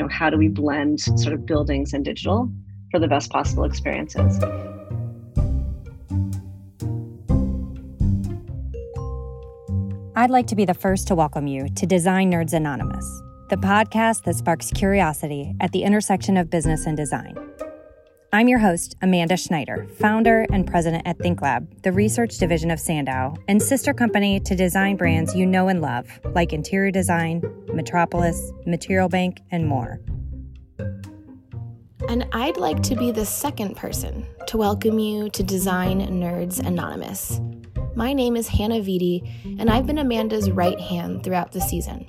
know, how do we blend sort of buildings and digital for the best possible experiences? I'd like to be the first to welcome you to Design Nerds Anonymous, the podcast that sparks curiosity at the intersection of business and design. I'm your host, Amanda Schneider, founder and president at ThinkLab, the research division of Sandow, and sister company to design brands you know and love, like Interior Design, Metropolis, Material Bank, and more. And I'd like to be the second person to welcome you to Design Nerds Anonymous. My name is Hannah Vitti, and I've been Amanda's right hand throughout the season.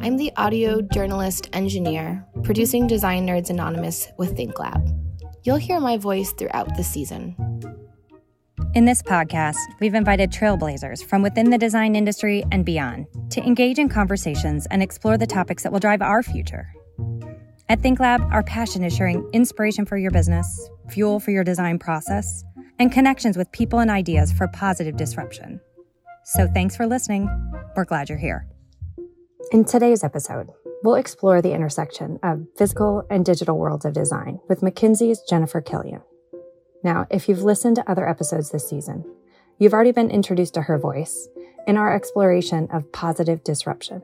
I'm the audio journalist engineer producing Design Nerds Anonymous with ThinkLab. You'll hear my voice throughout the season. In this podcast, we've invited trailblazers from within the design industry and beyond to engage in conversations and explore the topics that will drive our future. At ThinkLab, our passion is sharing inspiration for your business, fuel for your design process, and connections with people and ideas for positive disruption. So thanks for listening. We're glad you're here. In today's episode, We'll explore the intersection of physical and digital worlds of design with McKinsey's Jennifer Kilian. Now, if you've listened to other episodes this season, you've already been introduced to her voice in our exploration of positive disruption.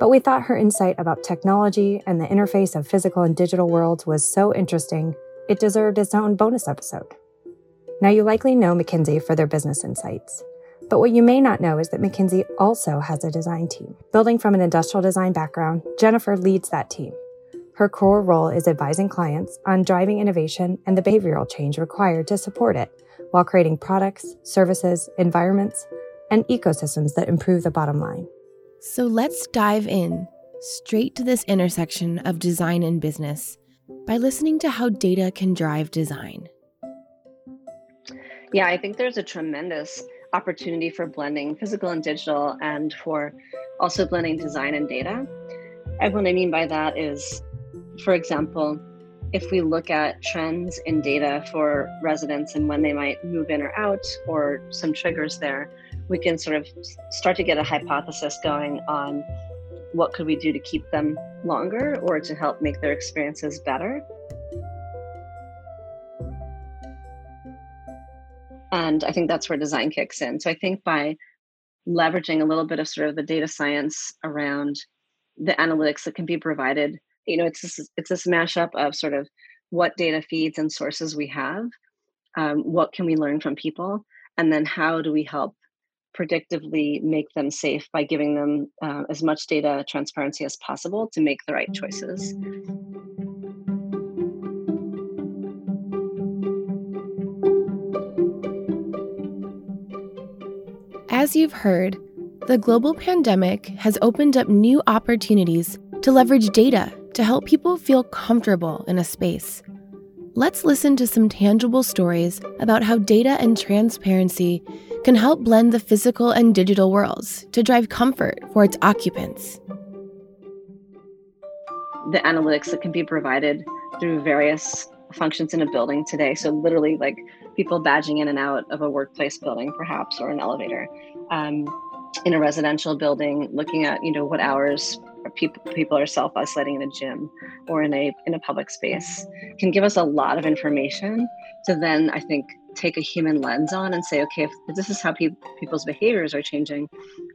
But we thought her insight about technology and the interface of physical and digital worlds was so interesting, it deserved its own bonus episode. Now, you likely know McKinsey for their business insights. But what you may not know is that McKinsey also has a design team. Building from an industrial design background, Jennifer leads that team. Her core role is advising clients on driving innovation and the behavioral change required to support it, while creating products, services, environments, and ecosystems that improve the bottom line. So let's dive in straight to this intersection of design and business by listening to how data can drive design. Yeah, I think there's a tremendous opportunity for blending physical and digital and for also blending design and data. And what I mean by that is, for example, if we look at trends in data for residents and when they might move in or out or some triggers there, we can sort of start to get a hypothesis going on what could we do to keep them longer or to help make their experiences better. And I think that's where design kicks in. So I think by leveraging a little bit of sort of the data science around the analytics that can be provided, you know, it's this, it's this mashup of sort of what data feeds and sources we have, um, what can we learn from people, and then how do we help predictively make them safe by giving them uh, as much data transparency as possible to make the right choices. As you've heard, the global pandemic has opened up new opportunities to leverage data to help people feel comfortable in a space. Let's listen to some tangible stories about how data and transparency can help blend the physical and digital worlds to drive comfort for its occupants. The analytics that can be provided through various functions in a building today. So, literally, like people badging in and out of a workplace building, perhaps, or an elevator. Um, in a residential building, looking at you know what hours people people are self isolating in a gym or in a in a public space can give us a lot of information to then I think take a human lens on and say, okay, if this is how pe- people's behaviors are changing,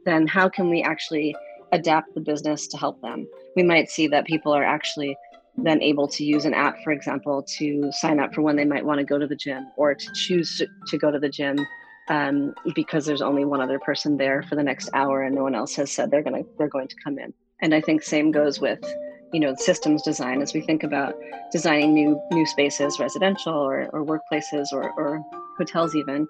then how can we actually adapt the business to help them? We might see that people are actually then able to use an app, for example, to sign up for when they might want to go to the gym or to choose to, to go to the gym um, because there's only one other person there for the next hour and no one else has said they're gonna they're going to come in. And I think same goes with you know systems design as we think about designing new new spaces, residential or, or workplaces or, or hotels even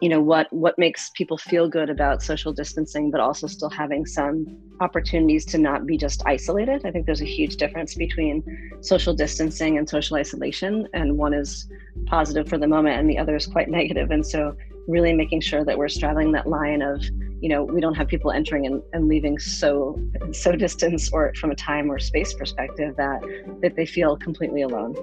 you know what what makes people feel good about social distancing but also still having some opportunities to not be just isolated. I think there's a huge difference between social distancing and social isolation and one is positive for the moment and the other is quite negative. And so really making sure that we're straddling that line of you know we don't have people entering and, and leaving so so distance or from a time or space perspective that that they feel completely alone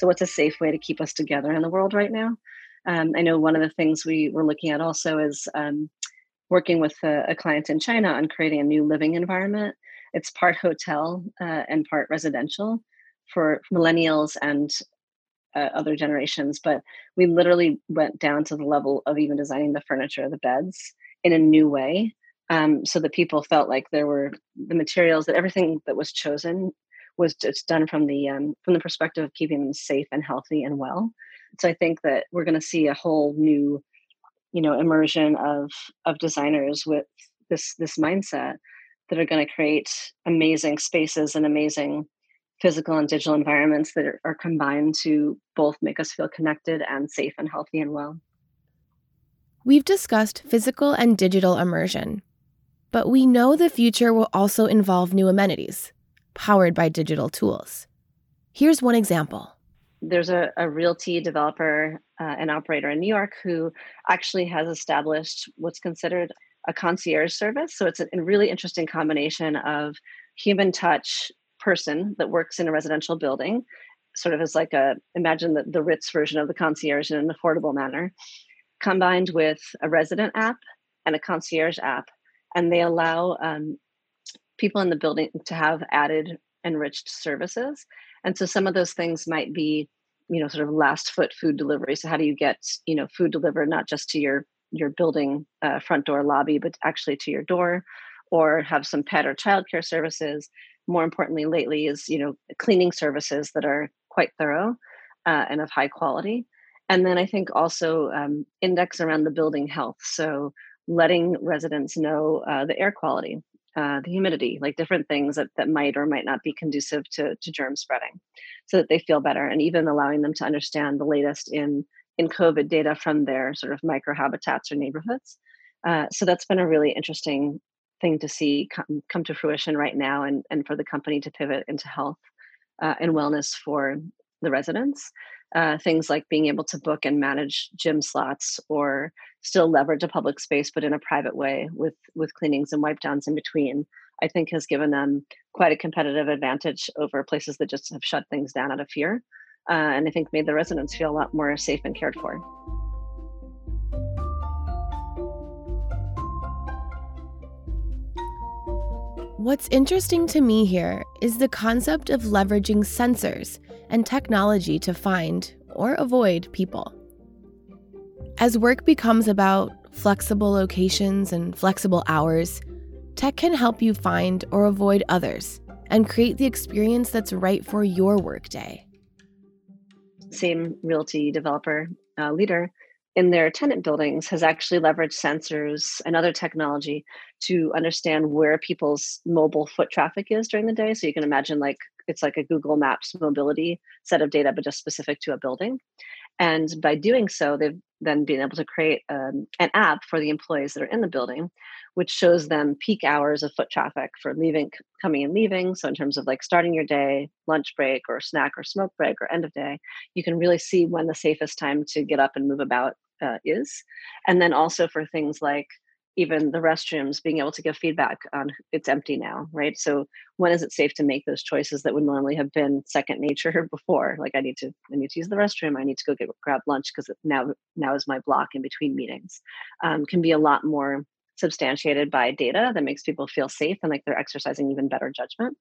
So, what's a safe way to keep us together in the world right now? Um, I know one of the things we were looking at also is um, working with a, a, client in China on creating a new living environment. It's part hotel uh, and part residential for millennials and uh, other generations. But we literally went down to the level of even designing the furniture, the beds in a new way. Um, so that people felt like there were the materials that everything that was chosen was just done from the um, from the perspective of keeping them safe and healthy and well. So I think that we're going to see a whole new, you know, immersion of of designers with this this mindset that are going to create amazing spaces and amazing physical and digital environments that are, are combined to both make us feel connected and safe and healthy and well. We've discussed physical and digital immersion, but we know the future will also involve new amenities powered by digital tools. Here's one example. There's a, a realty developer uh, and operator in New York who actually has established what's considered a concierge service. So it's a, really interesting combination of human touch person that works in a residential building, sort of as like a imagine the, the Ritz version of the concierge in an affordable manner, combined with a resident app and a concierge app. And they allow um, people in the building to have added enriched services. And so some of those things might be, you know, sort of last foot food delivery. So how do you get, you know, food delivered not just to your your building uh, front door lobby, but actually to your door, or have some pet or childcare services. More importantly, lately is you know cleaning services that are quite thorough uh, and of high quality. And then I think also um, index around the building health. So letting residents know uh, the air quality, uh, the humidity, like different things that, that might or might not be conducive to, to germ spreading so that they feel better and even allowing them to understand the latest in, in COVID data from their sort of microhabitats or neighborhoods. Uh, so that's been a really interesting thing to see come, come to fruition right now and, and for the company to pivot into health uh, and wellness for the residents uh, things like being able to book and manage gym slots or still leverage a public space but in a private way with with cleanings and wipe downs in between i think has given them quite a competitive advantage over places that just have shut things down out of fear uh, and i think made the residents feel a lot more safe and cared for What's interesting to me here is the concept of leveraging sensors and technology to find or avoid people. As work becomes about flexible locations and flexible hours, tech can help you find or avoid others and create the experience that's right for your workday. Same realty developer uh, leader in their tenant buildings has actually leveraged sensors and other technology to understand where people's mobile foot traffic is during the day. So you can imagine like it's like a Google Maps mobility set of data, but just specific to a building. And by doing so, they've then been able to create um, an app for the employees that are in the building, which shows them peak hours of foot traffic for leaving, coming and leaving. So, in terms of like starting your day, lunch break, or snack or smoke break, or end of day, you can really see when the safest time to get up and move about uh, is. And then also for things like even the restrooms being able to give feedback on it's empty now right? So when is it safe to make those choices that would normally have been second nature before? Like i need to i need to use the restroom i need to go get grab lunch because now now is my block in between meetings um, can be a lot more substantiated by data that makes people feel safe and like they're exercising even better judgment.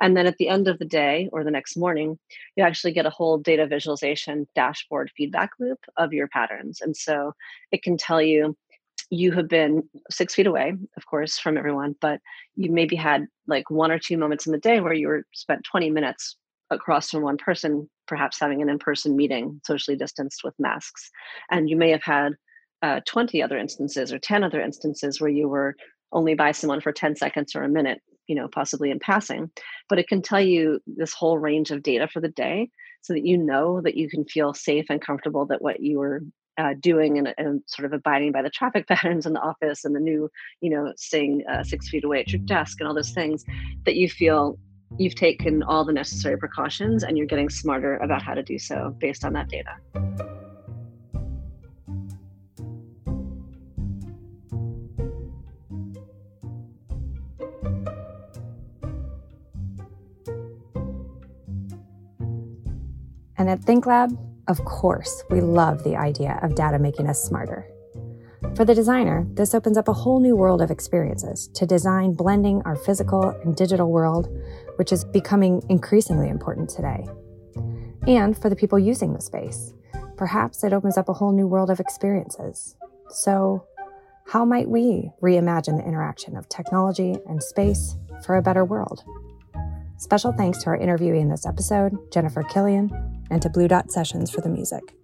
And then at the end of the day or the next morning, you actually get a whole data visualization dashboard feedback loop of your patterns. And so it can tell you you have been six feet away, of course, from everyone, but you maybe had like one or two moments in the day where you were spent 20 minutes across from one person, perhaps having an in person meeting, socially distanced with masks. And you may have had uh, 20 other instances or 10 other instances where you were only by someone for 10 seconds or a minute, you know, possibly in passing. But it can tell you this whole range of data for the day so that you know that you can feel safe and comfortable that what you were uh, doing and, and, sort of abiding by the traffic patterns in the office and the new, you know, staying uh, six feet away at your desk and all those things, that you feel you've taken all the necessary precautions and you're getting smarter about how to do so based on that data. And at ThinkLab, of course, we love the idea of data making us smarter. For the designer, this opens up a whole new world of experiences to design blending our physical and digital world, which is becoming increasingly important today. And for the people using the space, perhaps it opens up a whole new world of experiences. So, how might we reimagine the interaction of technology and space for a better world? Special thanks to our interviewee in this episode, Jennifer Kilian, and to Blue Dot Sessions for the music.